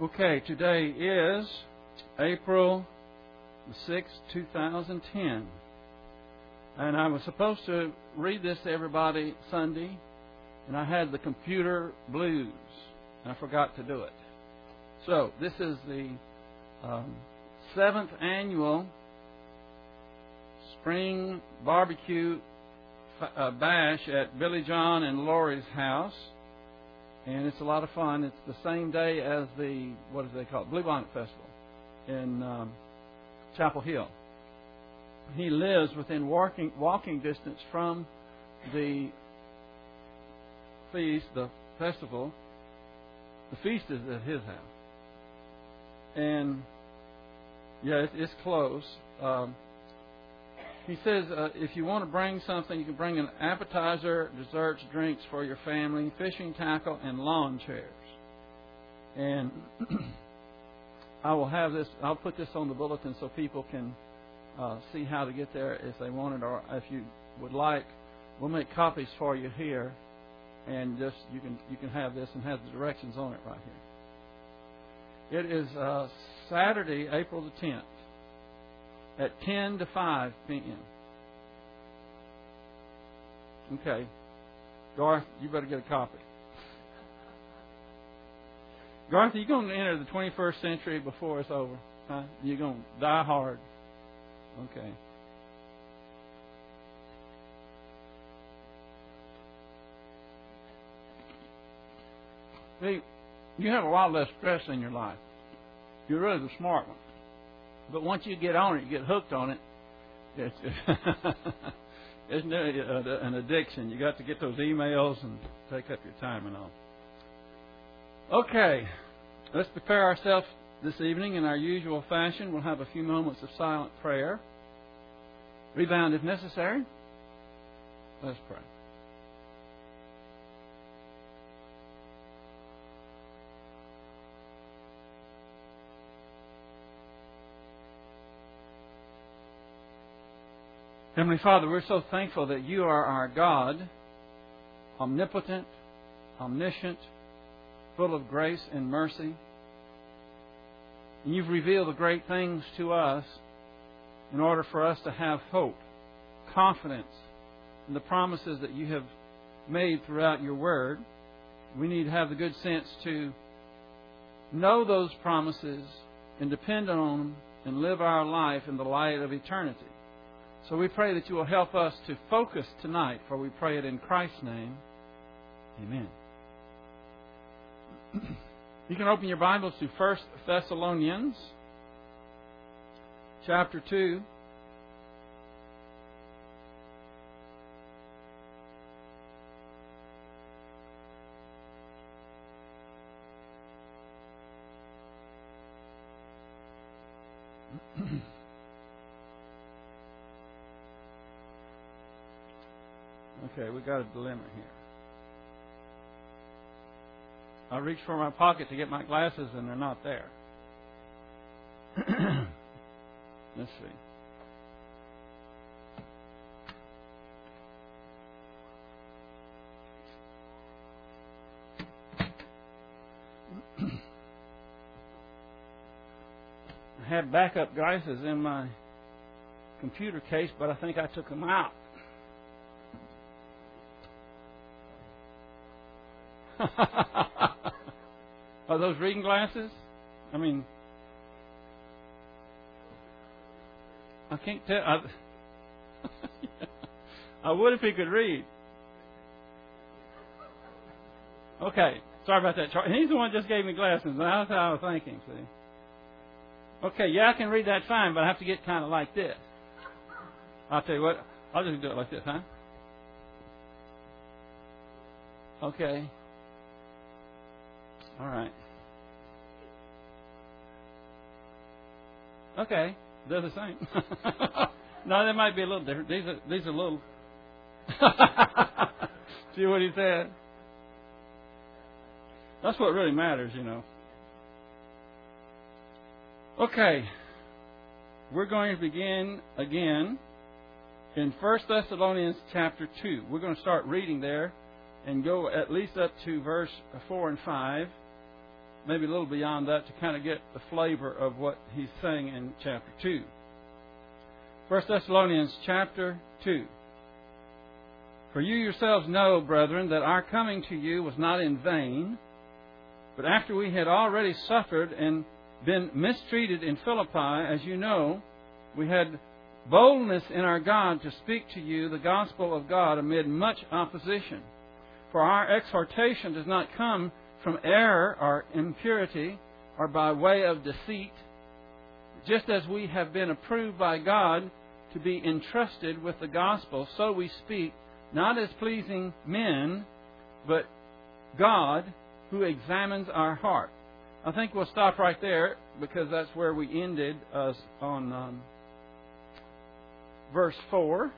Okay, today is April the 6th, 2010. And I was supposed to read this to everybody Sunday, and I had the computer blues, and I forgot to do it. So, this is the um, seventh annual spring barbecue uh, bash at Billy John and Lori's house and it's a lot of fun. It's the same day as the what do they call it, Bluebonnet Festival in um, Chappell Hill. He lives within walking walking distance from the feast, the festival. The feast is at his house, and yeah, it's close. Um, he says uh, if you want to bring something, you can bring an appetizer, desserts, drinks for your family, fishing tackle, and lawn chairs. And I will have this. I'll put this on the bulletin so people can uh, see how to get there if they want it, or if you would like. We'll make copies for you here, and just you can you can have this and have the directions on it right here. It is uh, Saturday, April the 10th at 10 to 5 p.m. Okay. Garth, you better get a copy. Garth, are you going to enter the 21st century before it's over? Huh? You're going to die hard. Okay. See, you have a lot less stress in your life. You're really the smart one. But once you get on it, you get hooked on it. It's, it's uh, an addiction. You got to get those emails and take up your time and all. Okay, let's prepare ourselves this evening in our usual fashion. We'll have a few moments of silent prayer. Rebound if necessary. Let's pray. Heavenly Father, we're so thankful that you are our God, omnipotent, omniscient, full of grace and mercy. And you've revealed the great things to us in order for us to have hope, confidence in the promises that you have made throughout your word. We need to have the good sense to know those promises and depend on them and live our life in the light of eternity. So we pray that you will help us to focus tonight, for we pray it in Christ's name. Amen. you can open your Bibles to 1 Thessalonians chapter 2. Got a dilemma here. I reach for my pocket to get my glasses and they're not there. Let's see. I had backup glasses in my computer case, but I think I took them out. Are those reading glasses? I mean, I can't tell. I, I would if he could read. Okay, sorry about that. He's the one that just gave me glasses. That's how I was thinking. See. Okay, yeah, I can read that fine, but I have to get kind of like this. I'll tell you what. I'll just do it like this, huh? Okay. All right. Okay, they're the same. no, they might be a little different. These are these are little. See what he said? That's what really matters, you know. Okay, we're going to begin again in First Thessalonians chapter two. We're going to start reading there and go at least up to verse four and five. Maybe a little beyond that to kind of get the flavor of what he's saying in chapter 2. 1 Thessalonians chapter 2. For you yourselves know, brethren, that our coming to you was not in vain, but after we had already suffered and been mistreated in Philippi, as you know, we had boldness in our God to speak to you the gospel of God amid much opposition. For our exhortation does not come from error or impurity or by way of deceit, just as we have been approved by God to be entrusted with the gospel, so we speak, not as pleasing men, but God who examines our heart. I think we'll stop right there because that's where we ended us on um, verse 4.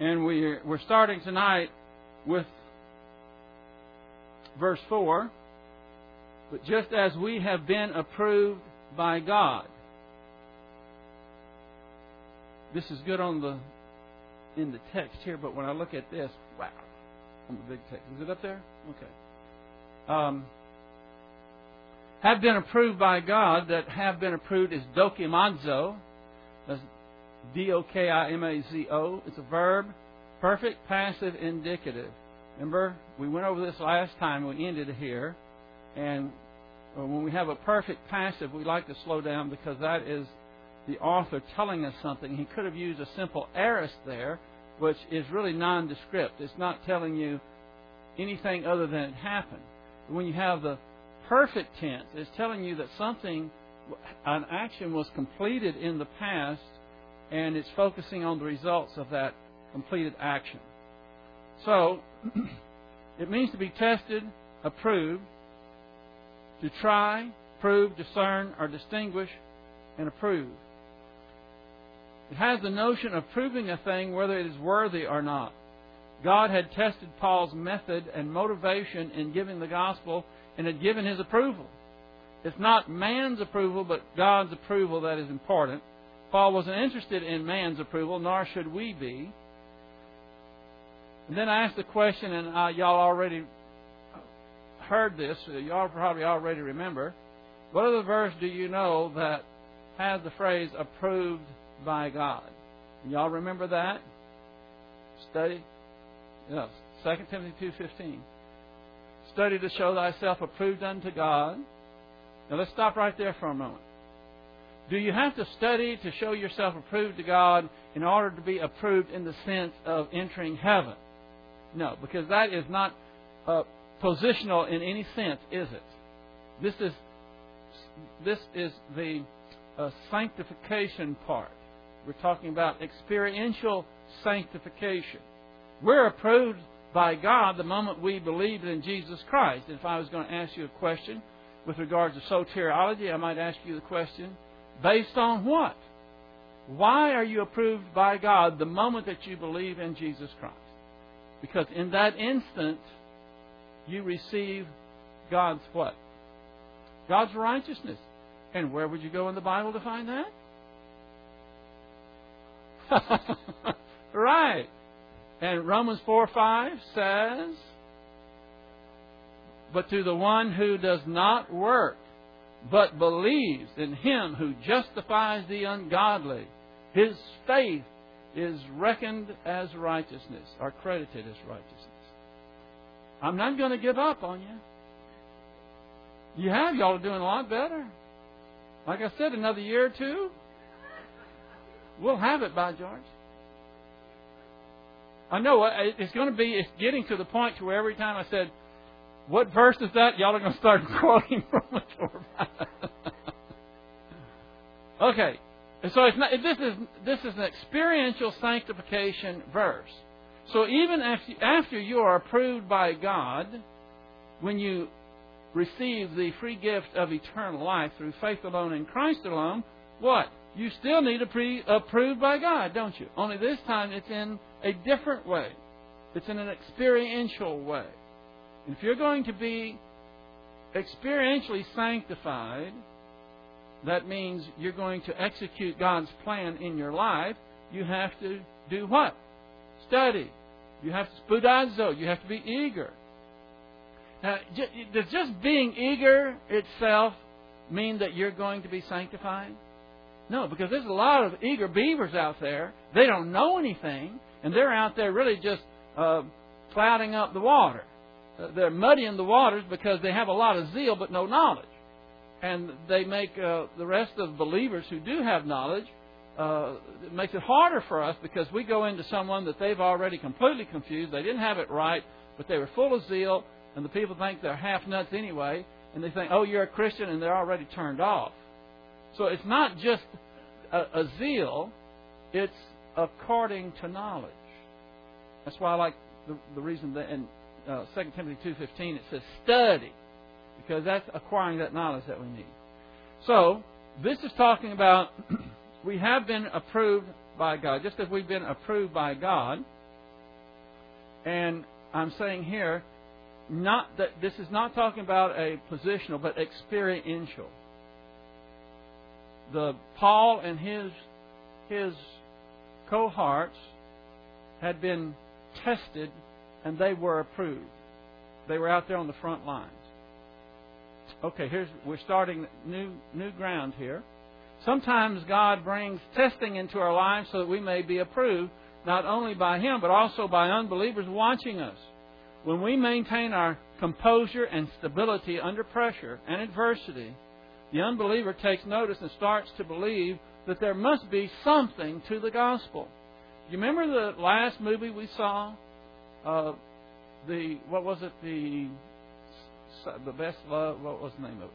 And we're, we're starting tonight with verse 4. But just as we have been approved by God. This is good on the in the text here, but when I look at this, wow, on the big text. Is it up there? Okay. Um, have been approved by God, that have been approved is dokimazo. That's D O K I M A Z O. It's a verb, perfect, passive, indicative. Remember, we went over this last time. We ended here. And uh, when we have a perfect passive, we like to slow down because that is the author telling us something. He could have used a simple aorist there, which is really nondescript. It's not telling you anything other than it happened. When you have the perfect tense it's telling you that something, an action was completed in the past, and it's focusing on the results of that completed action. So, it means to be tested, approved, to try, prove, discern, or distinguish, and approve. It has the notion of proving a thing whether it is worthy or not. God had tested Paul's method and motivation in giving the gospel and had given his approval. It's not man's approval, but God's approval that is important. Paul wasn't interested in man's approval, nor should we be. And then I asked the question, and uh, y'all already heard this, so y'all probably already remember. What other verse do you know that has the phrase approved by God? Y'all remember that? Study? Yes. 2 Timothy 2.15. Study to show thyself approved unto God. Now let's stop right there for a moment. Do you have to study to show yourself approved to God in order to be approved in the sense of entering heaven? No, because that is not uh, positional in any sense, is it? This is this is the uh, sanctification part. We're talking about experiential sanctification. We're approved by God the moment we believe in Jesus Christ. If I was going to ask you a question with regards to soteriology, I might ask you the question based on what? Why are you approved by God the moment that you believe in Jesus Christ? Because in that instant, you receive God's what? God's righteousness. And where would you go in the Bible to find that? right. And Romans 4 5 says, But to the one who does not work, but believes in him who justifies the ungodly, his faith is reckoned as righteousness, or credited as righteousness. I'm not going to give up on you. You have, y'all are doing a lot better. Like I said, another year or two, we'll have it by George. I know uh, it's going to be. It's getting to the point to where every time I said, "What verse is that?" Y'all are going to start quoting from the Torah. okay, and so it's not. This is this is an experiential sanctification verse. So even after, after you are approved by God, when you receive the free gift of eternal life through faith alone in Christ alone, what? You still need to be approved by God, don't you? Only this time it's in a different way. It's in an experiential way. If you're going to be experientially sanctified, that means you're going to execute God's plan in your life. You have to do what? Study. You have to spoudazo. You have to be eager. Now, does just being eager itself mean that you're going to be sanctified? No, because there's a lot of eager beavers out there. They don't know anything, and they're out there really just uh, clouding up the water. Uh, they're muddying the waters because they have a lot of zeal but no knowledge. And they make uh, the rest of believers who do have knowledge, uh, it makes it harder for us because we go into someone that they've already completely confused. They didn't have it right, but they were full of zeal, and the people think they're half nuts anyway, and they think, oh, you're a Christian, and they're already turned off. So it's not just a, a zeal, it's according to knowledge. That's why I like the, the reason that in uh, 2 Timothy 2.15 it says study, because that's acquiring that knowledge that we need. So, this is talking about we have been approved by God, just as we've been approved by God. And I'm saying here, not that this is not talking about a positional, but experiential. The Paul and his his cohorts had been tested and they were approved. They were out there on the front lines. Okay, here's we're starting new new ground here. Sometimes God brings testing into our lives so that we may be approved, not only by Him, but also by unbelievers watching us. When we maintain our composure and stability under pressure and adversity, the unbeliever takes notice and starts to believe that there must be something to the gospel. You remember the last movie we saw? Uh, the what was it? The the best love. What was the name of it?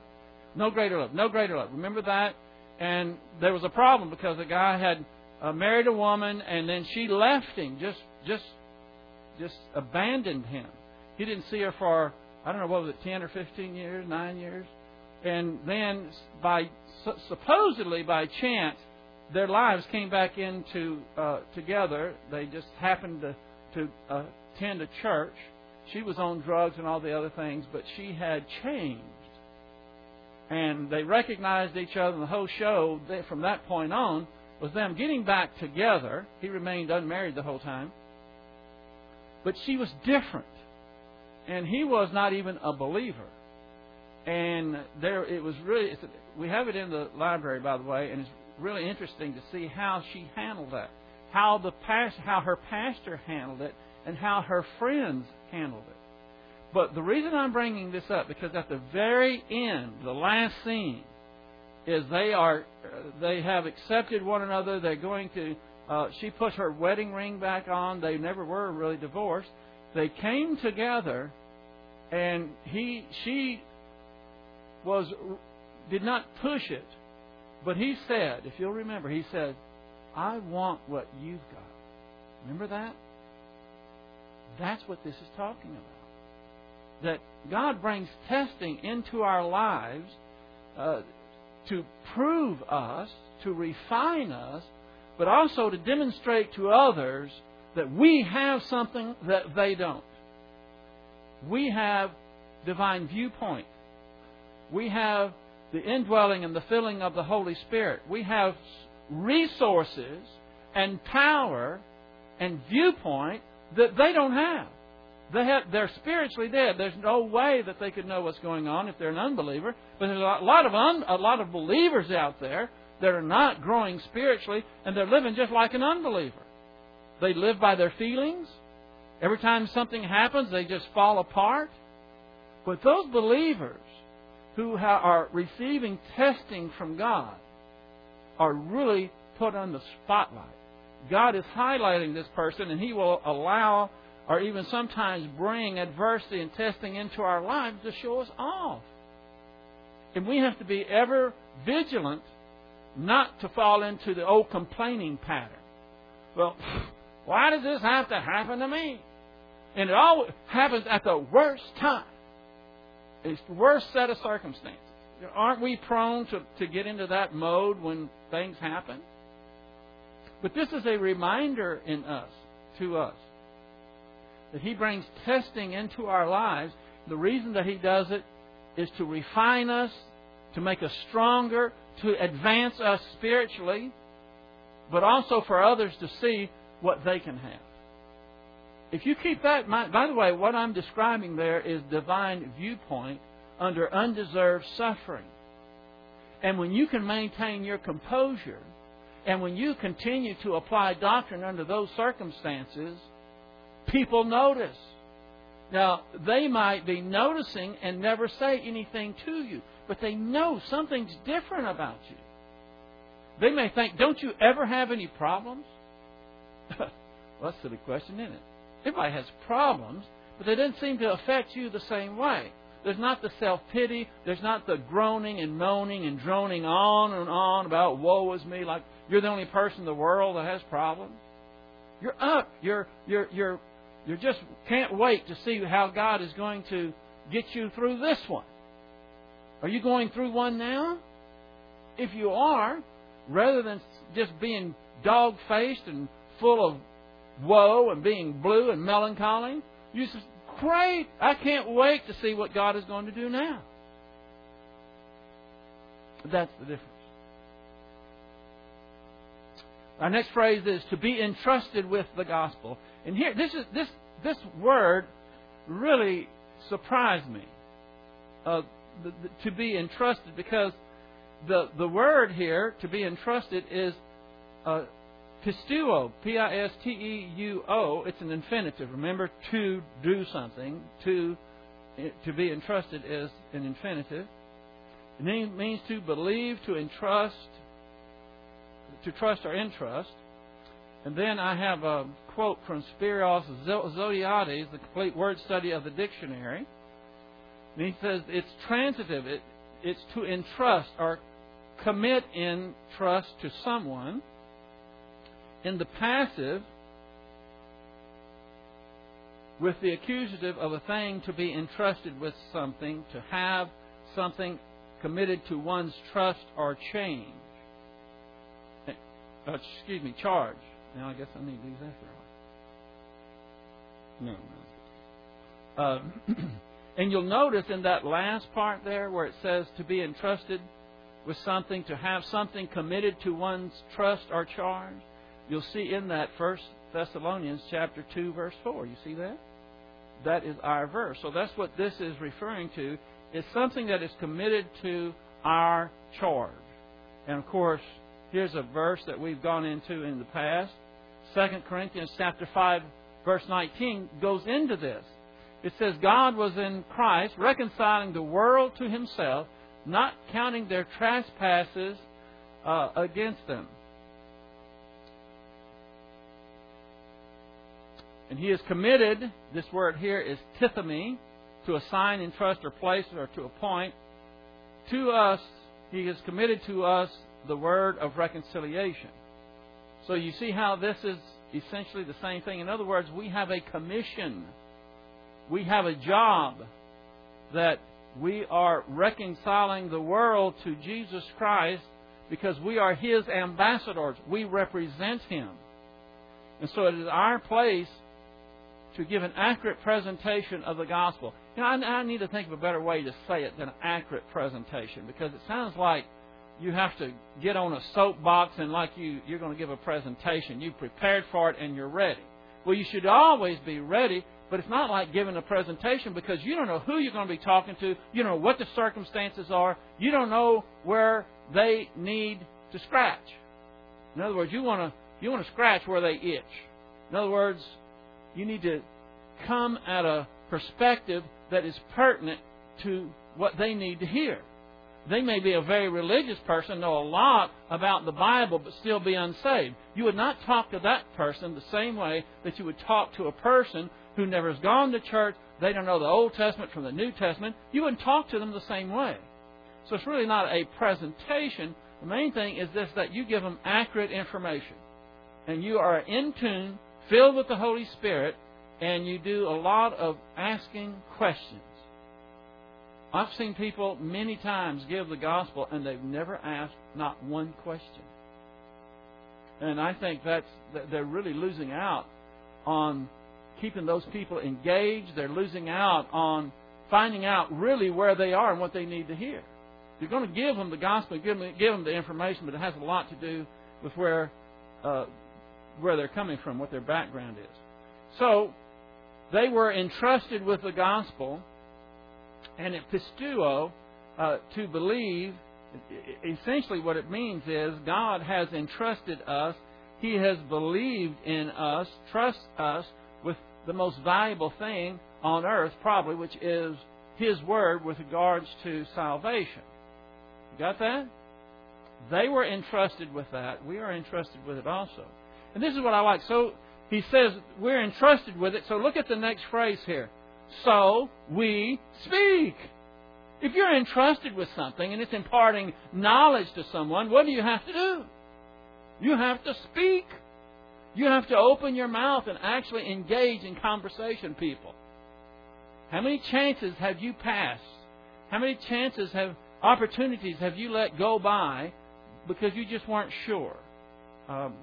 No greater love. No greater love. Remember that? And there was a problem because the guy had uh, married a woman and then she left him. Just just just abandoned him. He didn't see her for I don't know what was it, ten or fifteen years, nine years, and then by supposedly by chance, their lives came back into uh, together. They just happened to to uh, attend a church. She was on drugs and all the other things, but she had changed. And they recognized each other, and the whole show from that point on was them getting back together. He remained unmarried the whole time. But she was different. And he was not even a believer. And there, it was really, we have it in the library, by the way, and it's really interesting to see how she handled that. How the past, how her pastor handled it, and how her friends handled it. But the reason I'm bringing this up because at the very end, the last scene, is they are they have accepted one another. They're going to. Uh, she put her wedding ring back on. They never were really divorced. They came together, and he she was did not push it, but he said, if you'll remember, he said, "I want what you've got." Remember that? That's what this is talking about. That God brings testing into our lives uh, to prove us, to refine us, but also to demonstrate to others that we have something that they don't. We have divine viewpoint. We have the indwelling and the filling of the Holy Spirit. We have resources and power and viewpoint that they don't have. They have, they're spiritually dead. There's no way that they could know what's going on if they're an unbeliever. But there's a lot of un, a lot of believers out there that are not growing spiritually, and they're living just like an unbeliever. They live by their feelings. Every time something happens, they just fall apart. But those believers who are receiving testing from God are really put on the spotlight. God is highlighting this person, and He will allow or even sometimes bring adversity and testing into our lives to show us off. And we have to be ever vigilant not to fall into the old complaining pattern. Well, why does this have to happen to me? And it always happens at the worst time. It's the worst set of circumstances. Aren't we prone to, to get into that mode when things happen? But this is a reminder in us, to us, that He brings testing into our lives. The reason that He does it is to refine us, to make us stronger, to advance us spiritually, but also for others to see what they can have. if you keep that in mind, by the way, what I'm describing there is divine viewpoint under undeserved suffering. And when you can maintain your composure, and when you continue to apply doctrine under those circumstances, people notice. Now, they might be noticing and never say anything to you, but they know something's different about you. They may think, Don't you ever have any problems? well, that's a silly question, isn't it? Everybody has problems, but they don't seem to affect you the same way. There's not the self pity. There's not the groaning and moaning and droning on and on about woe is me, like you're the only person in the world that has problems. You're up. You're you're you're you just can't wait to see how God is going to get you through this one. Are you going through one now? If you are, rather than just being dog faced and full of woe and being blue and melancholy, you Great, I can't wait to see what God is going to do now. That's the difference. Our next phrase is to be entrusted with the gospel. And here, this is this this word really surprised me. Uh, the, the, to be entrusted, because the the word here to be entrusted is uh, pisteuo, P-I-S-T-E-U-O. It's an infinitive. Remember, to do something, to to be entrusted is an infinitive. It means to believe, to entrust, to trust or entrust. And then I have a quote from Spyros Zodhiates, the complete word study of the dictionary. And he says it's transitive. It, it's to entrust or commit in trust to someone. In the passive, with the accusative of a thing to be entrusted with something, to have something committed to one's trust or change. Uh, excuse me, charge. Now I guess I need these after all. No, no. Uh, and you'll notice in that last part there where it says to be entrusted with something, to have something committed to one's trust or charge, you'll see in that First Thessalonians chapter two, verse four. You see that? That is our verse. So that's what this is referring to. It's something that is committed to our charge. And of course, Here's a verse that we've gone into in the past. 2 Corinthians chapter 5 verse 19 goes into this. It says God was in Christ reconciling the world to himself, not counting their trespasses uh, against them. And he is committed, this word here is tithemi, to assign, entrust, or place, or to appoint. To us, he has committed to us the word of reconciliation. So you see how this is essentially the same thing. In other words, we have a commission. We have a job that we are reconciling the world to Jesus Christ because we are His ambassadors. We represent Him. And so it is our place to give an accurate presentation of the gospel. You know, I, I need to think of a better way to say it than accurate presentation because it sounds like you have to get on a soapbox and like you you're going to give a presentation. You prepared for it and you're ready. Well, you should always be ready, but it's not like giving a presentation because you don't know who you're going to be talking to. You don't know what the circumstances are. You don't know where they need to scratch. In other words, you want to you want to scratch where they itch. In other words, you need to come at a perspective that is pertinent to what they need to hear. They may be a very religious person, know a lot about the Bible, but still be unsaved. You would not talk to that person the same way that you would talk to a person who never has gone to church, they don't know the Old Testament from the New Testament. You wouldn't talk to them the same way. So it's really not a presentation. The main thing is this that you give them accurate information. And you are in tune, filled with the Holy Spirit, and you do a lot of asking questions. I've seen people many times give the gospel and they've never asked not one question. And I think that's they're really losing out on keeping those people engaged. They're losing out on finding out really where they are and what they need to hear. You're going to give them the gospel, give them, give them the information, but it has a lot to do with where uh, where they're coming from, what their background is. So they were entrusted with the gospel, and at pisteuo, uh, to believe, essentially what it means is God has entrusted us, He has believed in us, trusts us with the most valuable thing on earth, probably, which is His Word with regards to salvation. You got that? They were entrusted with that. We are entrusted with it also. And this is what I like. So he says we're entrusted with it. So look at the next phrase here. So we speak. If you're entrusted with something and it's imparting knowledge to someone, what do you have to do? You have to speak. You have to open your mouth and actually engage in conversation, people. How many chances have you passed? How many chances have opportunities have you let go by because you just weren't sure? Um,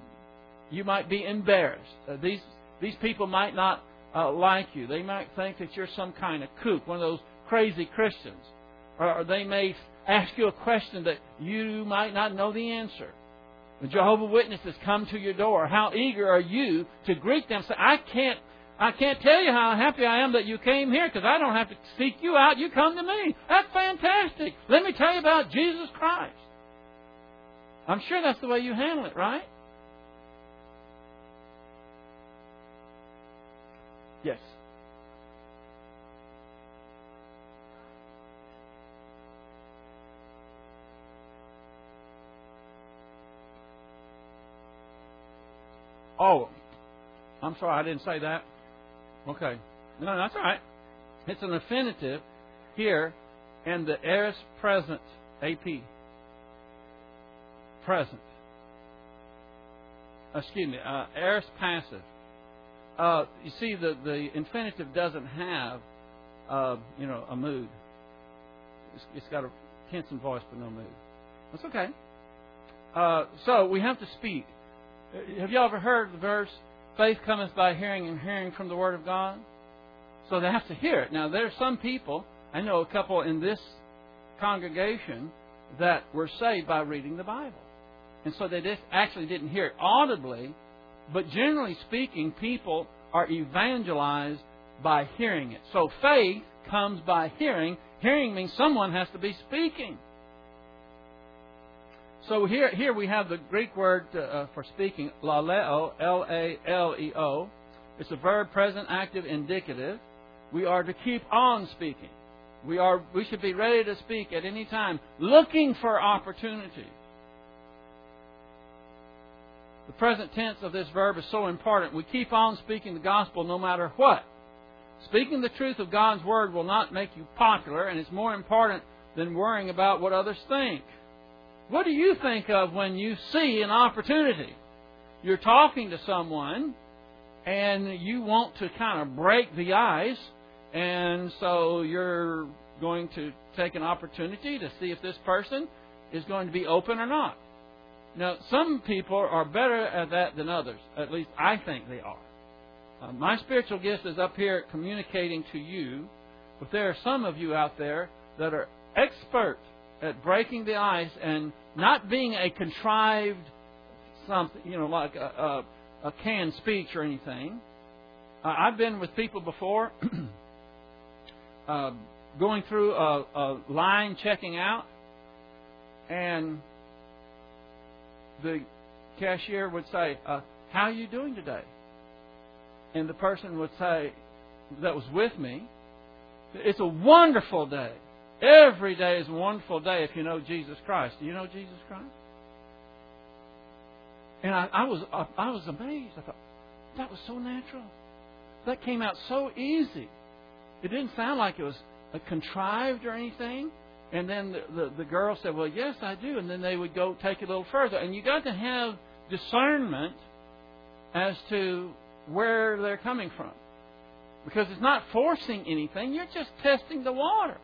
you might be embarrassed. Uh, these these people might not uh, like you. They might think that you're some kind of kook, one of those crazy Christians, or, or they may ask you a question that you might not know the answer. The Jehovah Witnesses come to your door. How eager are you to greet them? Say, I can't. I can't tell you how happy I am that you came here because I don't have to seek you out. You come to me. That's fantastic. Let me tell you about Jesus Christ. I'm sure that's the way you handle it, right? Yes. Oh, I'm sorry, I didn't say that. Okay. No, that's all right. It's an infinitive here, and the aorist present, AP. Present. Excuse me, uh, aorist passive. Uh, you see, the, the infinitive doesn't have, uh, you know, a mood. It's, it's got a tense and voice, but no mood. That's okay. Uh, so we have to speak. Uh, have you ever heard the verse, faith cometh by hearing and hearing from the Word of God? So they have to hear it. Now, there are some people, I know a couple in this congregation that were saved by reading the Bible. And so they just actually didn't hear it audibly, but generally speaking, people are evangelized by hearing it. So faith comes by hearing. Hearing means someone has to be speaking. So here, here we have the Greek word uh, for speaking, laleo, L-A-L-E-O. It's a verb present, active, indicative. We are to keep on speaking. We are, we should be ready to speak at any time, looking for opportunity. The present tense of this verb is so important. We keep on speaking the gospel no matter what. Speaking the truth of God's word will not make you popular, and it's more important than worrying about what others think. What do you think of when you see an opportunity? You're talking to someone, and you want to kind of break the ice, and so you're going to take an opportunity to see if this person is going to be open or not. Now, some people are better at that than others. At least I think they are. Uh, my spiritual gift is up here communicating to you, but there are some of you out there that are expert at breaking the ice and not being a contrived something, you know, like a, a, a canned speech or anything. Uh, I've been with people before, uh, going through a, a line checking out, and the cashier would say, uh, "How are you doing today?" And the person would say, "That was with me." It's a wonderful day. Every day is a wonderful day if you know Jesus Christ. Do you know Jesus Christ? And I, I was I was amazed. I thought that was so natural. That came out so easy. It didn't sound like it was contrived or anything. And then the, the, the girl said, Well, yes, I do. And then they would go take it a little further. And you got to have discernment as to where they're coming from. Because it's not forcing anything, you're just testing the water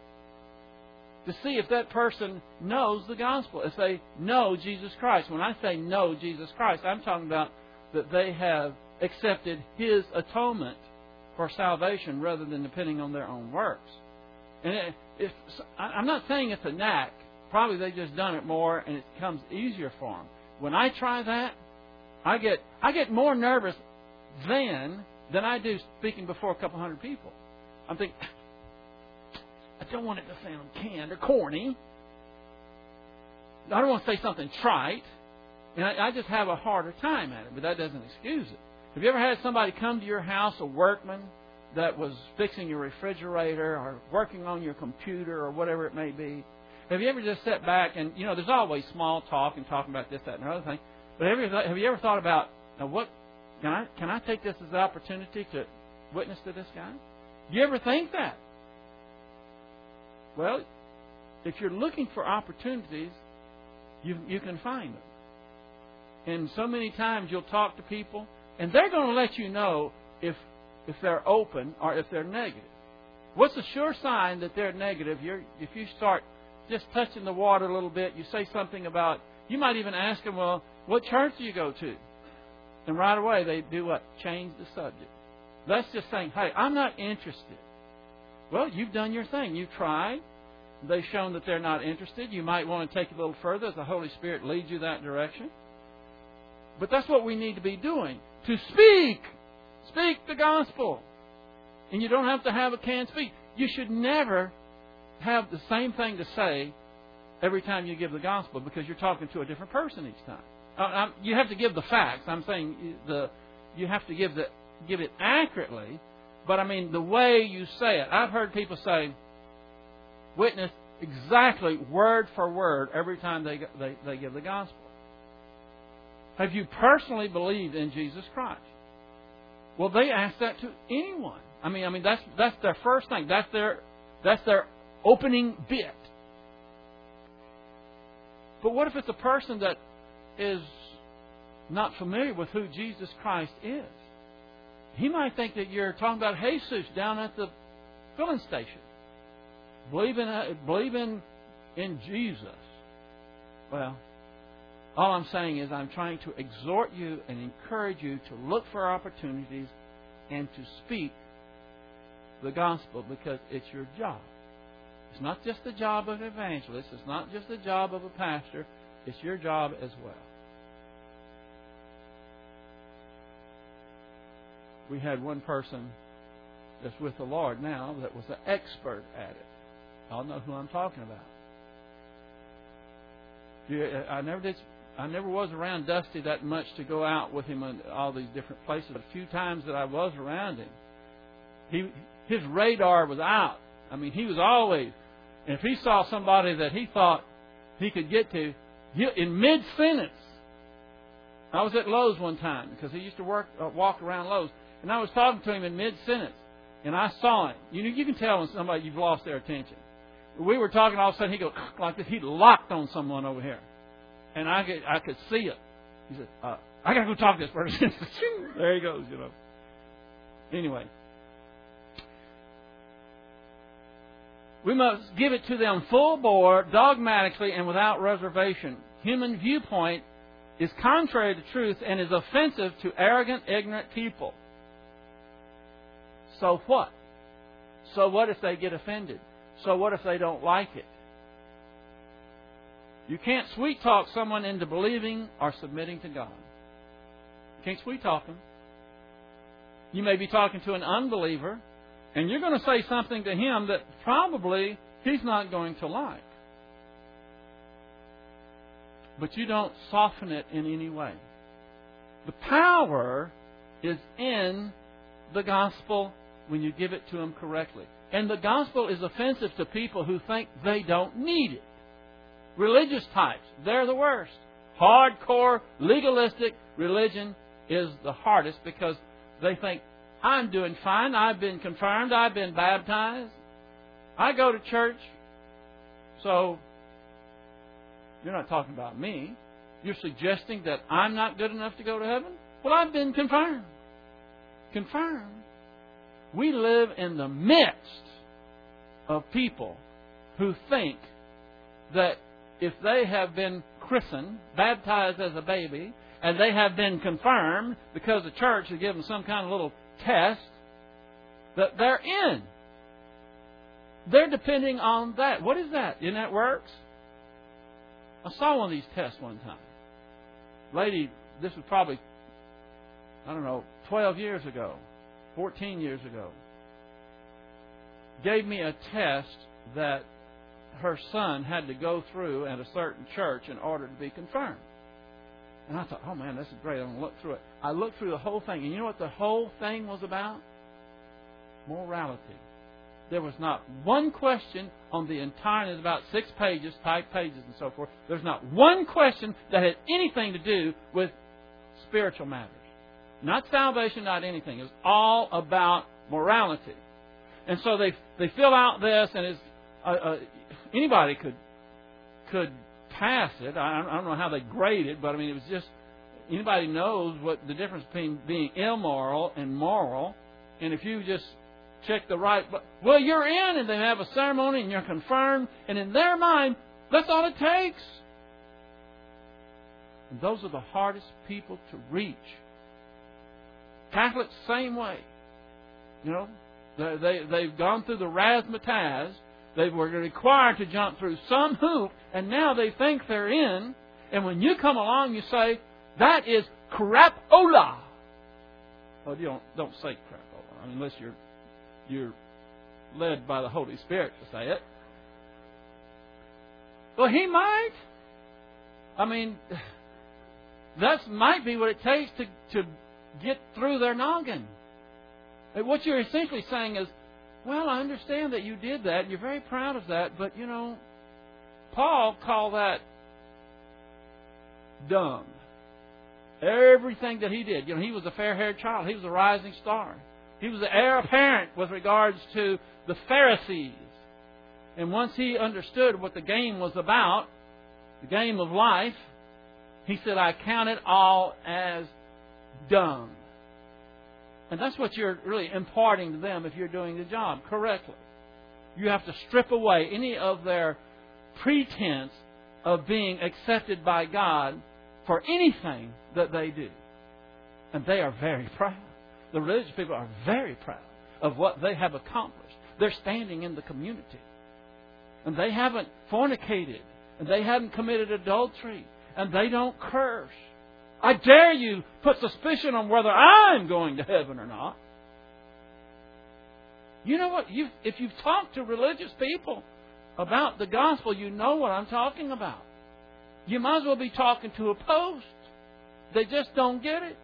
to see if that person knows the gospel, if they know Jesus Christ. When I say know Jesus Christ, I'm talking about that they have accepted His atonement for salvation rather than depending on their own works. And I'm not saying it's a knack, probably they've just done it more and it comes easier for them. When I try that, I get I get more nervous then than I do speaking before a couple hundred people. I'm thinking, I don't want it to sound canned or corny. I don't want to say something trite. And I, I just have a harder time at it, but that doesn't excuse it. Have you ever had somebody come to your house, a workman, that was fixing your refrigerator or working on your computer or whatever it may be? Have you ever just sat back and, you know, there's always small talk and talking about this, that, and other thing. But have you, have you ever thought about, now what, can I, can I take this as an opportunity to witness to this guy? Do you ever think that? Well, if you're looking for opportunities, you, you can find them. And so many times you'll talk to people, and they're going to let you know if if they're open or if they're negative. What's a sure sign that they're negative? You're, if you start just touching the water a little bit, you say something about. You might even ask them, "Well, what church do you go to?" And right away they do what? Change the subject. That's just saying, "Hey, I'm not interested." Well, you've done your thing. You've tried. They've shown that they're not interested. You might want to take it a little further as the Holy Spirit leads you that direction. But that's what we need to be doing. To speak. Speak the gospel. And you don't have to have a canned speech. You should never have the same thing to say every time you give the gospel because you're talking to a different person each time. Uh, you have to give the facts. I'm saying the you have to give the give it accurately, but I mean the way you say it. I've heard people say, witness exactly word for word every time they they, they give the gospel. Have you personally believed in Jesus Christ? Well, they ask that to anyone. I mean, I mean that's that's their first thing. That's their that's their opening bit. But what if it's a person that is not familiar with who Jesus Christ is? He might think that you're talking about Jesus down at the filling station, believing uh, believing in Jesus. Well, all I'm saying is I'm trying to exhort you and encourage you to look for opportunities and to speak the gospel because it's your job. It's not just the job of an evangelist, it's not just the job of a pastor, it's your job as well. We had one person that's with the Lord now that was an expert at it. I'll know who I'm talking about. I never did I never was around Dusty that much to go out with him in all these different places. A few times that I was around him, he his radar was out. I mean, he was always. And if he saw somebody that he thought he could get to, he, in mid sentence. I was at Lowe's one time because he used to work uh, walk around Lowe's, and I was talking to him in mid sentence, and I saw it. You know, you can tell when somebody you've lost their attention. We were talking, all of a sudden he goes like this. He locked on someone over here and I could I could see it. He said, uh, "I gotta go talk to this person." there he goes, you know. Anyway, we must give it to them full bore, dogmatically, and without reservation. Human viewpoint is contrary to truth and is offensive to arrogant, ignorant people. So what? So what if they get offended? So what if they don't like it? You can't sweet talk someone into believing or submitting to God. You can't sweet talk them. You may be talking to an unbeliever, and you're going to say something to him that probably he's not going to like. But you don't soften it in any way. The power is in the gospel when you give it to them correctly. And the gospel is offensive to people who think they don't need it. Religious types, they're the worst. Hardcore, legalistic religion is the hardest because they think, I'm doing fine. I've been confirmed. I've been baptized. I go to church. So, you're not talking about me. You're suggesting that I'm not good enough to go to heaven? Well, I've been confirmed. Confirmed. We live in the midst of people who think that if they have been christened, baptized as a baby, and they have been confirmed because the church has given them some kind of little test, that they're in. They're depending on that. What is that? In that works? I saw one of these tests one time. Lady, this was probably, I don't know, 12 years ago. 14 years ago, gave me a test that her son had to go through at a certain church in order to be confirmed. And I thought, oh man, this is great. I'm going to look through it. I looked through the whole thing, and you know what the whole thing was about? Morality. There was not one question on the entire, it's about six pages, five pages, and so forth. There's not one question that had anything to do with spiritual matters. Not salvation, not anything. It was all about morality. And so they they fill out this, and it's uh, uh, anybody could could pass it. I, I don't know how they grade it, but I mean it was just anybody knows what the difference between being immoral and moral. And if you just check the right, well, you're in, and they have a ceremony, and you're confirmed, and in their mind, that's all it takes. And those are the hardest people to reach. Catholics, same way. You know, they, they, they've gone through the razzmatazz. They were required to jump through some hoop, and now they think they're in. And when you come along, you say, that is crapola. Well, you don't, don't say crapola, unless you're, you're led by the Holy Spirit to say it. Well, he might. I mean, that might be what it takes to, to get through their noggin. What you're essentially saying is, well, I understand that you did that. and You're very proud of that, but you know, Paul called that dumb. Everything that he did. You know, he was a fair haired child. He was a rising star. He was the heir apparent with regards to the Pharisees. And once he understood what the game was about, the game of life, he said, I count it all as dung. And that's what you're really imparting to them if you're doing the job correctly. You have to strip away any of their pretense of being accepted by God for anything that they do. And they are very proud. The religious people are very proud of what they have accomplished. They're standing in the community. And they haven't fornicated. And they haven't committed adultery. And they don't curse. I dare you put suspicion on whether I'm going to heaven or not. You know what? You've, if you've talked to religious people about the gospel, you know what I'm talking about. You might as well be talking to a post. They just don't get it.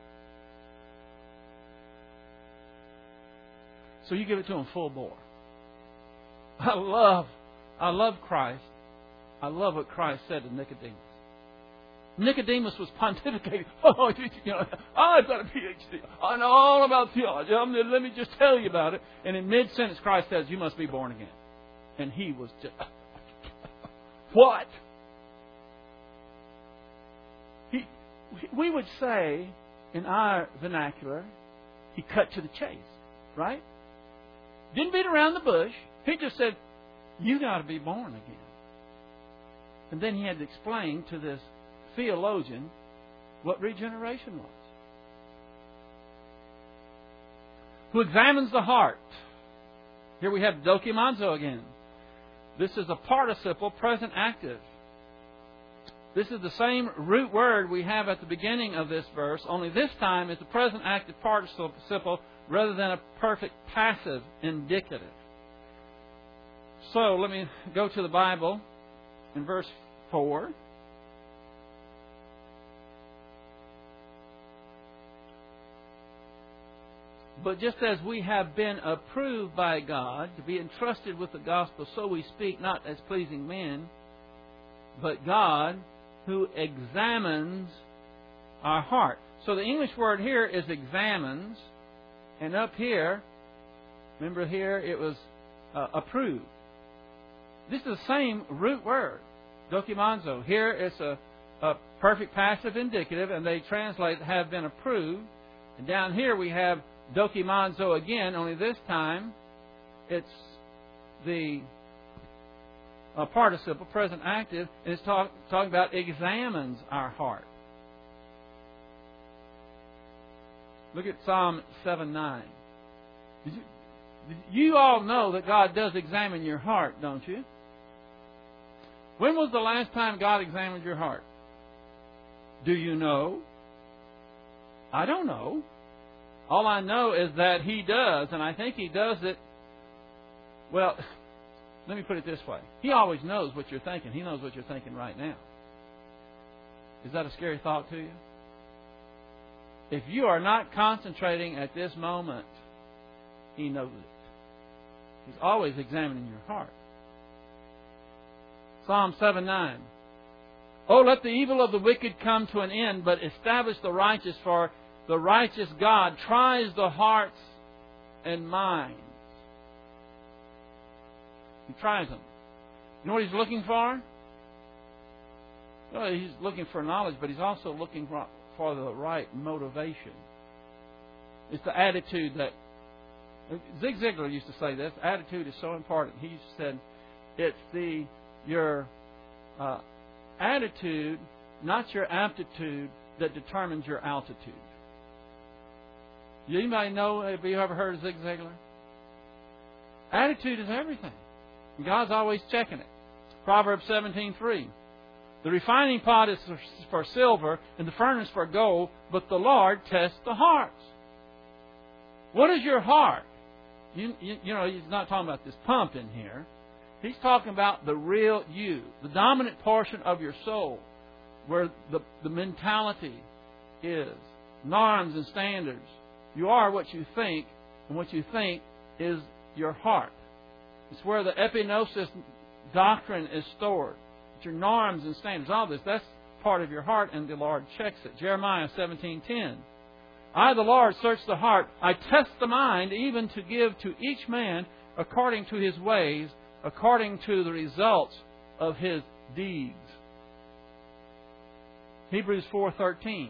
So you give it to them full bore. I love, I love Christ. I love what Christ said to Nicodemus. Nicodemus was pontificating. Oh, you know, I've got a PhD. I know all about theology. Let me just tell you about it. And in mid sentence, Christ says, You must be born again. And he was just, What? He, we would say, in our vernacular, he cut to the chase, right? Didn't beat around the bush. He just said, You got to be born again. And then he had to explain to this theologian what regeneration was. Who examines the heart. Here we have dokimazo again. This is a participle, present active. This is the same root word we have at the beginning of this verse, only this time it's a present active participle rather than a perfect passive indicative. So let me go to the Bible in verse 4. But just as we have been approved by God to be entrusted with the gospel, so we speak not as pleasing men, but God who examines our heart. So the English word here is examines, and up here, remember here it was uh, approved. This is the same root word, dokimazo. Here it's a, a perfect passive indicative, and they translate have been approved. And down here we have dokimazo again, only this time it's the uh, participle, present active, and it's talk, talking about examines our heart. Look at Psalm 7 9. You, you all know that God does examine your heart, don't you? When was the last time God examined your heart? Do you know? I don't know. All I know is that he does, and I think he does it. Well, let me put it this way. He always knows what you're thinking. He knows what you're thinking right now. Is that a scary thought to you? If you are not concentrating at this moment, He knows it. He's always examining your heart. Psalm 7 9. Oh, let the evil of the wicked come to an end, but establish the righteous, for the righteous God tries the hearts and minds. He tries them. You know what he's looking for? Well, he's looking for knowledge, but he's also looking for, the right motivation. It's the attitude that Zig Ziglar used to say this. Attitude is so important. He said, "It's the your uh, attitude, not your aptitude, that determines your altitude." Anybody know? if you ever heard of Zig Ziglar? Attitude is everything. God's always checking it. Proverbs seventeen three. The refining pot is for silver and the furnace for gold, but the Lord tests the hearts. What is your heart? You, you, you, know, he's not talking about this pump in here. He's talking about the real you, the dominant portion of your soul, where the, the mentality is, norms and standards. You are what you think, and what you think is your heart. It's where the epignosis doctrine is stored. It's your norms and standards, all this. That's part of your heart, and the Lord checks it. Jeremiah 17:10. I, the Lord, search the heart. I test the mind, even to give to each man according to his ways, according to the results of his deeds. Hebrews 4:13.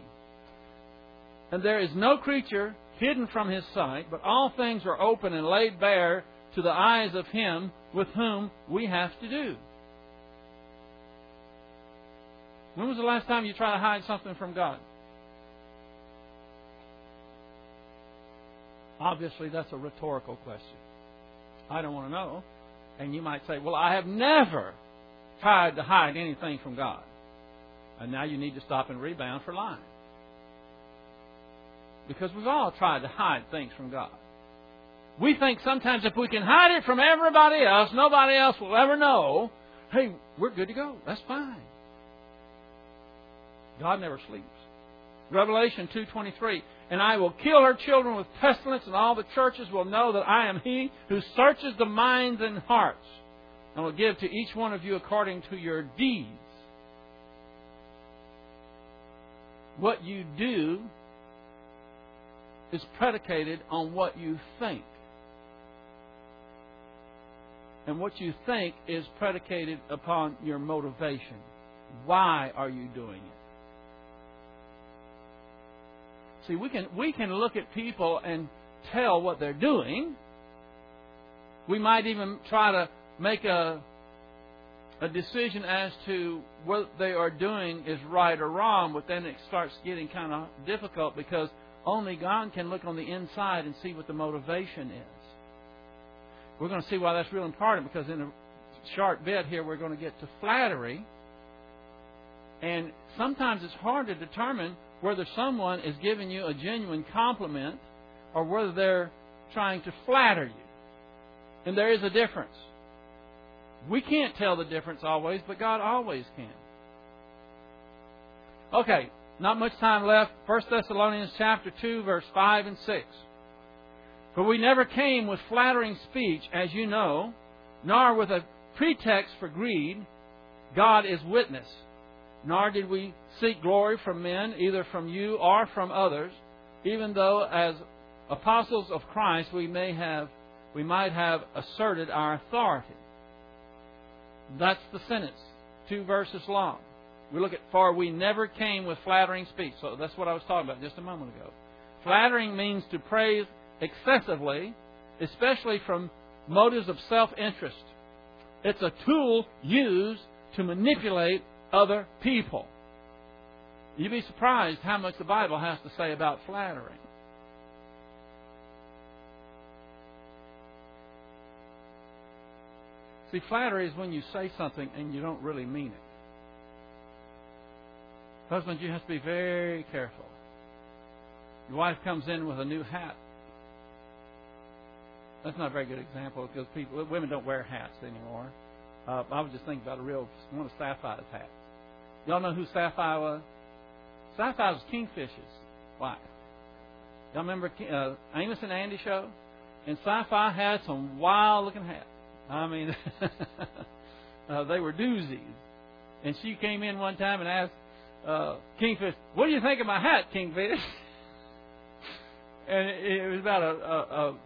And there is no creature hidden from his sight, but all things are open and laid bare to the eyes of him with whom we have to do. When was the last time you tried to hide something from God? Obviously, that's a rhetorical question. I don't want to know. And you might say, well, I have never tried to hide anything from God. And now you need to stop and rebound for lying. Because we've all tried to hide things from God. We think sometimes if we can hide it from everybody else, nobody else will ever know, hey, we're good to go. That's fine. God never sleeps. Revelation 2:23 and I will kill her children with pestilence and all the churches will know that I am he who searches the minds and hearts and will give to each one of you according to your deeds what you do is predicated on what you think. And what you think is predicated upon your motivation. Why are you doing it? See, we can we can look at people and tell what they're doing. We might even try to make a a decision as to what they are doing is right or wrong, but then it starts getting kind of difficult because only God can look on the inside and see what the motivation is. We're going to see why that's real important because in a short bit here we're going to get to flattery. And sometimes it's hard to determine whether someone is giving you a genuine compliment or whether they're trying to flatter you. And there is a difference. We can't tell the difference always, but God always can. Okay, not much time left. 1 Thessalonians chapter 2 verse 5 and 6. For we never came with flattering speech, as you know, nor with a pretext for greed. God is witness nor did we seek glory from men, either from you or from others, even though as apostles of Christ we may have we might have asserted our authority. That's the sentence, two verses long. We look at for we never came with flattering speech. So that's what I was talking about just a moment ago. Flattering means to praise excessively, especially from motives of self interest. It's a tool used to manipulate other people. You'd be surprised how much the Bible has to say about flattering. See, flattery is when you say something and you don't really mean it. Husbands, you have to be very careful. Your wife comes in with a new hat. That's not a very good example because people, women don't wear hats anymore. Uh, I was just thinking about a real one of Sapphire's hats. Y'all know who Sapphire was? Sapphire was Kingfish's wife. Y'all remember uh, Amos and Andy show? And Sapphire had some wild looking hats. I mean, uh, they were doozies. And she came in one time and asked uh, Kingfish, "What do you think of my hat, Kingfish?" and it, was about a, a, a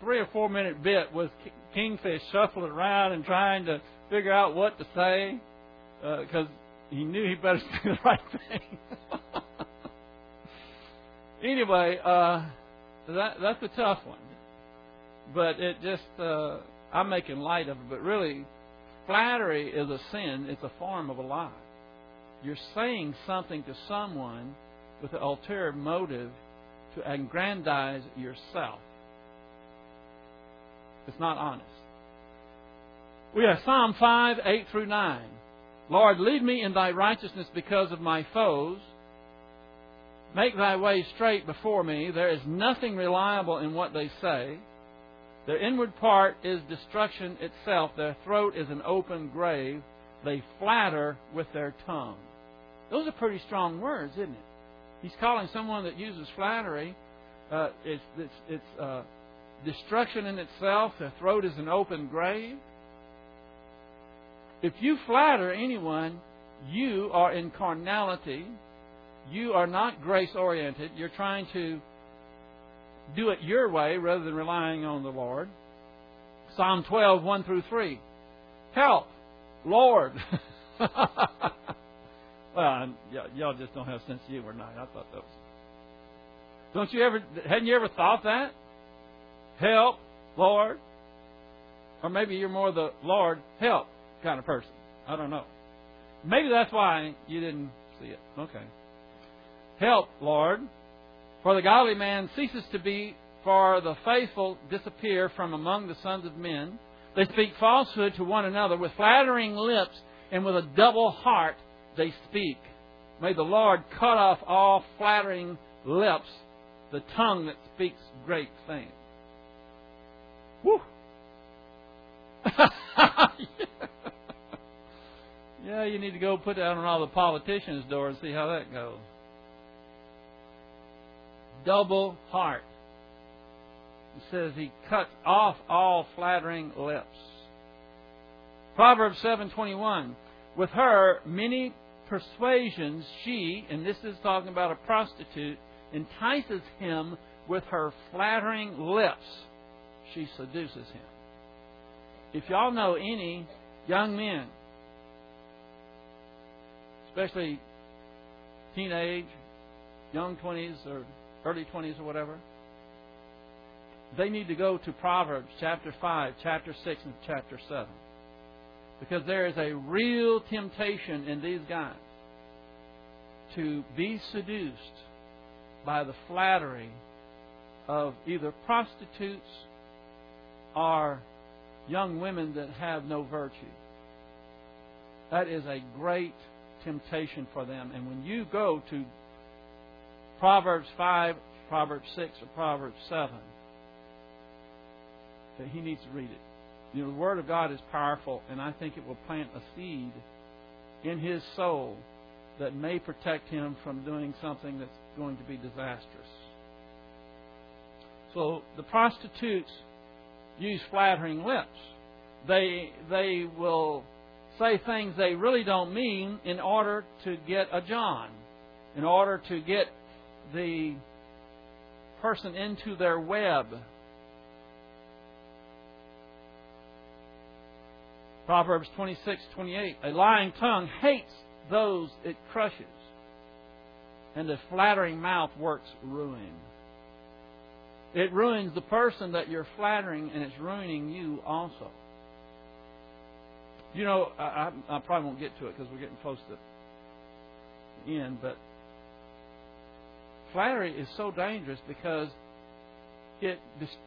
three or four minute bit with Kingfish shuffling around and trying to figure out what to say because uh, he knew he better say the right thing. anyway, uh, that that's a tough one, but it just uh, I'm making light of it. But really, flattery is a sin. It's a form of a lie. You're saying something to someone with an ulterior motive to aggrandize yourself. It's not honest. We have Psalm 5, 8 through 9. Lord, lead me in thy righteousness because of my foes. Make thy way straight before me. There is nothing reliable in what they say. Their inward part is destruction itself. Their throat is an open grave. They flatter with their tongue. Those are pretty strong words, isn't it? He's calling someone that uses flattery. Uh, it's it's, it's uh, destruction in itself. Their throat is an open grave. If you flatter anyone, you are in carnality. You are not grace oriented. You're trying to do it your way rather than relying on the Lord. Psalm 12, 1 through 3. Help, Lord. well, y'all just don't have sense of humor tonight. I thought that was. Don't you ever, hadn't you ever thought that? Help, Lord. Or maybe you're more the Lord, help kind of person. I don't know. Maybe that's why you didn't see it. Okay. Help, Lord. For the godly man ceases to be, for the faithful disappear from among the sons of men. They speak falsehood to one another with flattering lips, and with a double heart they speak. May the Lord cut off all flattering lips, the tongue that speaks great things. Woo! yeah, you need to go put that on all the politicians' doors and see how that goes double heart. It says he cuts off all flattering lips. Proverbs 7:21 With her many persuasions she, and this is talking about a prostitute, entices him with her flattering lips. She seduces him. If y'all know any young men, especially teenage, young 20s or early 20s or whatever, they need to go to Proverbs chapter 5, chapter 6, and chapter 7. Because there is a real temptation in these guys to be seduced by the flattery of either prostitutes or young women that have no virtue. That is a great temptation for them. And when you go to Proverbs 5, Proverbs 6, or Proverbs 7, that he needs to read it. You know, the Word of God is powerful, and I think it will plant a seed in his soul that may protect him from doing something that's going to be disastrous. So the prostitutes use flattering lips. They they will say things they really don't mean in order to get a John, in order to get the person into their web. Proverbs 26:28 A lying tongue hates those it crushes, and a flattering mouth works ruin. It ruins the person that you're flattering, and it's ruining you also. You know, I, I, I probably won't get to it because we're getting close to the end, but flattery is so dangerous because it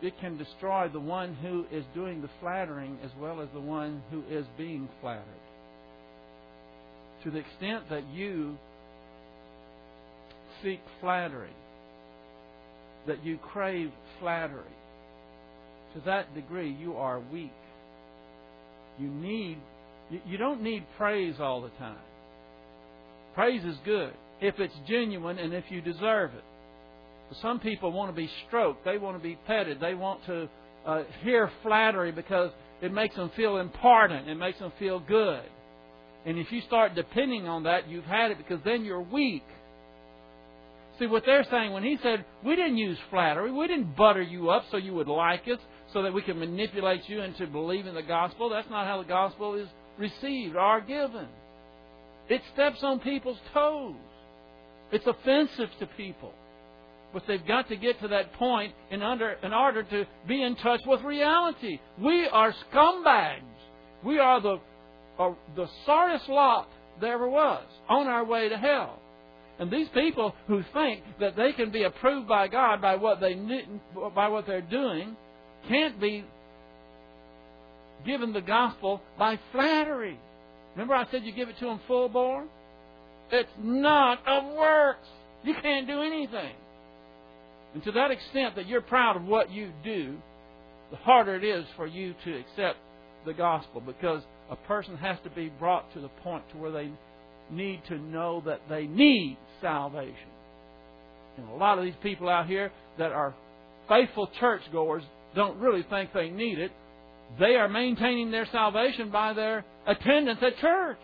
it can destroy the one who is doing the flattering as well as the one who is being flattered. To the extent that you seek flattery, that you crave flattery. To that degree, you are weak. You need, you don't need praise all the time. Praise is good if it's genuine and if you deserve it. Some people want to be stroked. They want to be petted. They want to uh, hear flattery because it makes them feel important. It makes them feel good. And if you start depending on that, you've had it because then you're weak. See what they're saying when he said, We didn't use flattery. We didn't butter you up so you would like us, so that we can manipulate you into believing the gospel. That's not how the gospel is received or given. It steps on people's toes. It's offensive to people. But they've got to get to that point in, under, in order to be in touch with reality. We are scumbags. We are the, uh, the sorriest lot there ever was on our way to hell. And these people who think that they can be approved by God by what they by what they're doing can't be given the gospel by flattery. Remember I said you give it to them full bore? It's not of works. You can't do anything. And to that extent that you're proud of what you do, the harder it is for you to accept the gospel because a person has to be brought to the point to where they need to know that they need salvation. And a lot of these people out here that are faithful churchgoers don't really think they need it. They are maintaining their salvation by their attendance at church.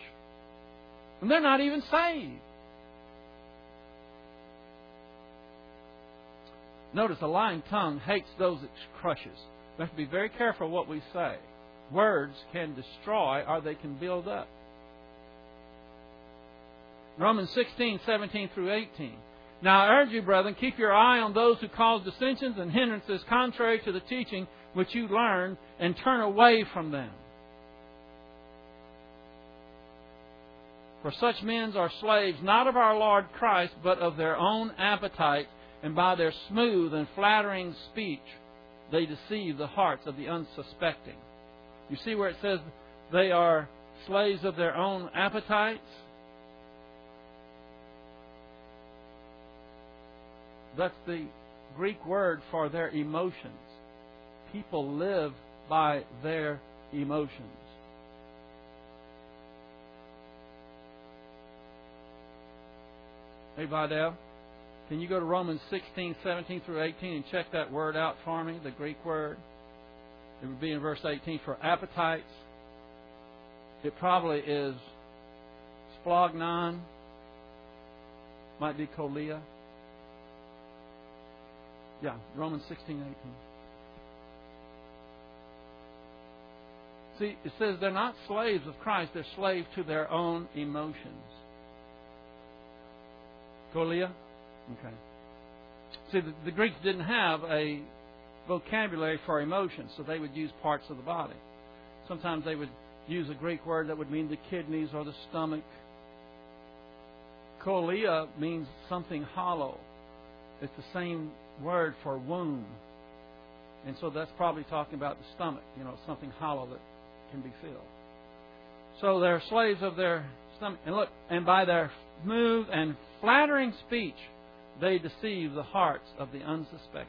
And they're not even saved. Notice a lying tongue hates those it crushes. We have to be very careful what we say. Words can destroy or they can build up. Romans 16, 17 through 18. Now I urge you, brethren, keep your eye on those who cause dissensions and hindrances contrary to the teaching which you learned, and turn away from them. For such men are slaves not of our Lord Christ, but of their own appetite, and by their smooth and flattering speech they deceive the hearts of the unsuspecting. You see where it says they are slaves of their own appetites? That's the Greek word for their emotions. People live by their emotions. Hey, Vidal, can you go to Romans 16, 17 through 18 and check that word out for me, the Greek word? It would be in verse 18 for appetites. It probably is splanchnon, might be koilia. Yeah, Romans 16, 18. See, it says they're not slaves of Christ, they're slaves to their own emotions. Koilia? Okay. See, the, the Greeks didn't have a vocabulary for emotions, so they would use parts of the body. Sometimes they would use a Greek word that would mean the kidneys or the stomach. Koilia means something hollow. It's the same word for womb. And so that's probably talking about the stomach, you know, something hollow that can be filled. So they're slaves of their stomach. And look, and by their smooth and flattering speech, they deceive the hearts of the unsuspecting.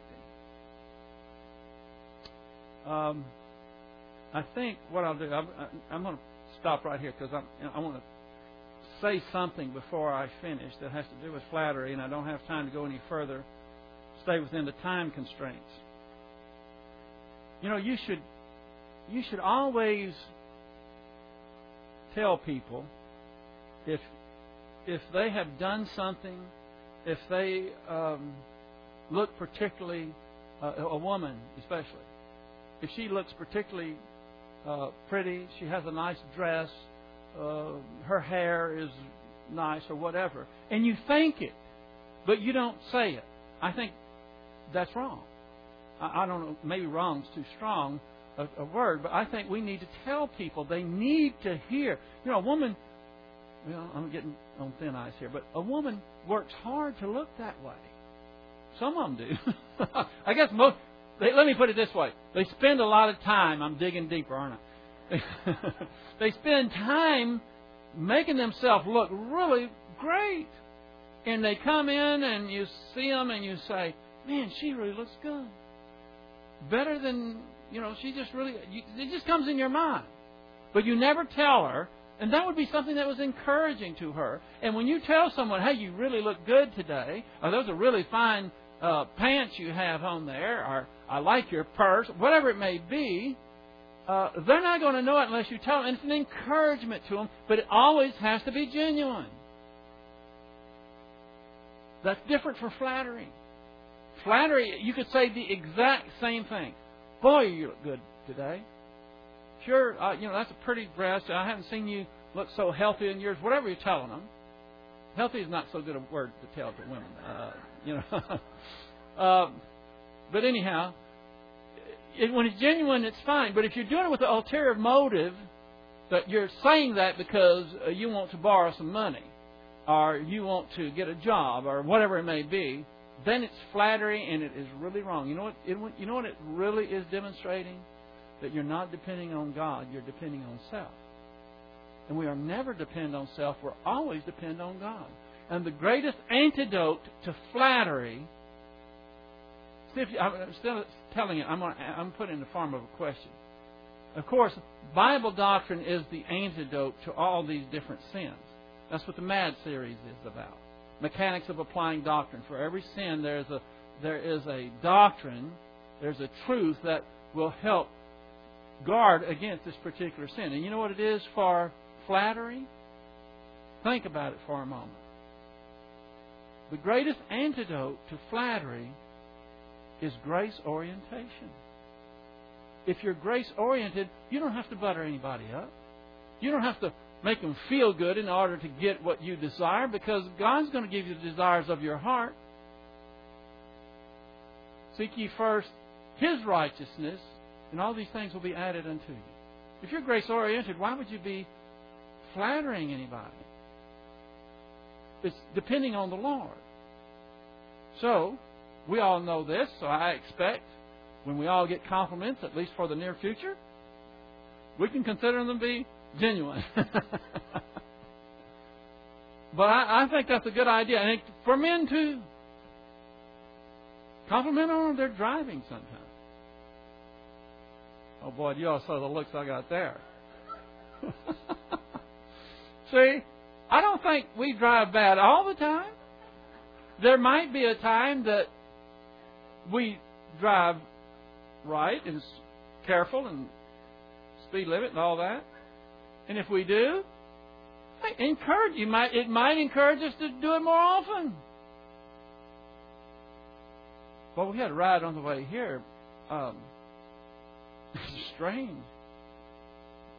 Um, I think what I'll do, I'm, I'm going to stop right here because I want to say something before I finish that has to do with flattery, and I don't have time to go any further stay within the time constraints. You know, you should you should always tell people if if they have done something, if they um, look particularly uh, a woman especially, if she looks particularly uh, pretty, she has a nice dress, uh, her hair is nice or whatever, and you think it, but you don't say it. I think that's wrong. I, I don't know, maybe wrong's too strong a, a word, but I think we need to tell people they need to hear. You know, a woman, well, I'm getting on thin ice here, but a woman works hard to look that way. Some of them do. I guess most. They, let me put it this way: they spend a lot of time. I'm digging deeper, aren't I? they spend time making themselves look really great, and they come in and you see them and you say, man, she really looks good. Better than, you know, she just really, you, it just comes in your mind. But you never tell her, and that would be something that was encouraging to her. And when you tell someone, hey, you really look good today, or those are really fine uh, pants you have on there, or I like your purse, whatever it may be, uh, they're not going to know it unless you tell them. And it's an encouragement to them, but it always has to be genuine. That's different for flattery. Flattery, you could say the exact same thing. Boy, you look good today. Sure, uh, you know, that's a pretty dress. I haven't seen you look so healthy in years. Whatever you're telling them. Healthy is not so good a word to tell to women. Uh, you know. uh, but anyhow, it, when it's genuine, it's fine. But if you're doing it with an ulterior motive, that you're saying that because uh, you want to borrow some money, or you want to get a job, or whatever it may be, then it's flattery and it is really wrong. You know what? It, you know what it really is demonstrating that you're not depending on God; you're depending on self. And we are never depend on self; we're always depend on God. And the greatest antidote to flattery See if you, I'm still telling you, I'm to, I'm putting in the form of a question. Of course, Bible doctrine is the antidote to all these different sins. That's what the MAD series is about. Mechanics of applying doctrine. For every sin, there is a there is a doctrine, there's a truth that will help guard against this particular sin. And you know what it is for flattery? Think about it for a moment. The greatest antidote to flattery is grace orientation. If you're grace oriented, you don't have to butter anybody up. You don't have to make them feel good in order to get what you desire because God's going to give you the desires of your heart. Seek ye first His righteousness, and all these things will be added unto you. If you're grace oriented, why would you be flattering anybody? It's depending on the Lord. So, we all know this, so I expect when we all get compliments, at least for the near future, we can consider them to be genuine. but I, I, think that's a good idea. And for men too. Compliment on their driving sometimes. Oh boy, you all saw the looks I got there. See, I don't think we drive bad all the time. There might be a time that we drive right and careful and speed limit and all that. And if we do, I encourage you might it might encourage us to do it more often. Well, we had a ride on the way here. Um, strange.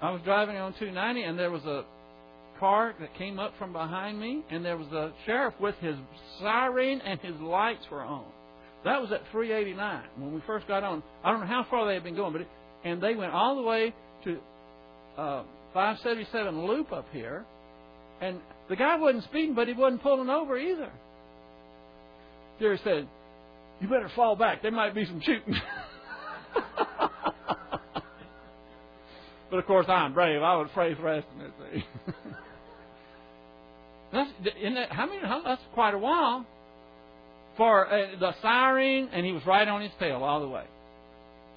I was driving on 290, and there was a car that came up from behind me, and there was a sheriff with his siren and his lights were on. That was at 389 when we first got on. I don't know how far they had been going, but it, and they went all the way to uh, 577 loop up here, and the guy wasn't speeding, but he wasn't pulling over either. Jerry said, "You better fall back. There might be some shooting." but of course, I'm brave. I was afraid for estimate. that's in that. How many? How, that's quite a while for uh, the siren, and he was right on his tail all the way.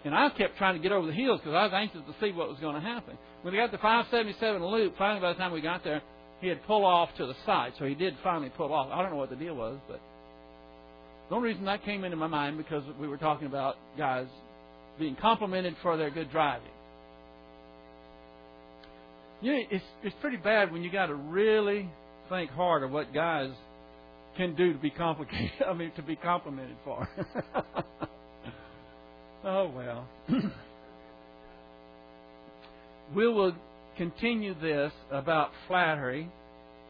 And I kept trying to get over the hills because I was anxious to see what was going to happen. When we got the 577 loop, finally by the time we got there, he had pulled off to the side. So he did finally pull off. I don't know what the deal was, but the only reason that came into my mind because we were talking about guys being complimented for their good driving. You know, it's it's pretty bad when you got to really think hard of what guys can do to be complicated. I mean, to be complimented for. oh well. we will continue this about flattery.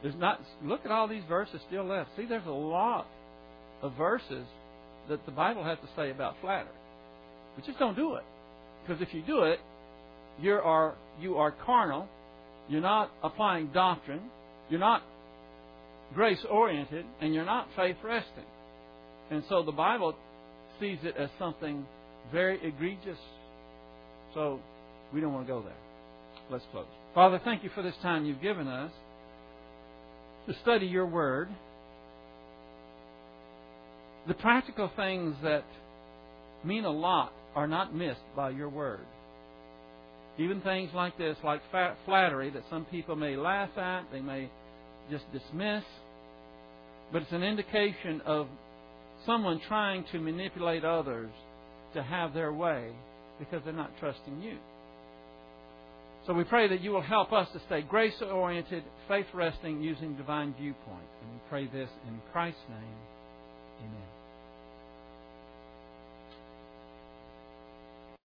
There's not. Look at all these verses still left. See, there's a lot of verses that the Bible has to say about flattery. But just don't do it, because if you do it, you are you are carnal. You're not applying doctrine. You're not grace oriented and you're not faith resting. And so the Bible sees it as something very egregious. So we don't want to go there. Let's close. Father, thank you for this time you've given us to study your word. The practical things that mean a lot are not missed by your word. Even things like this, like flattery, that some people may laugh at, they may just dismiss, but it's an indication of someone trying to manipulate others to have their way because they're not trusting you. So we pray that you will help us to stay grace oriented, faith resting, using divine viewpoint. And we pray this in Christ's name. Amen.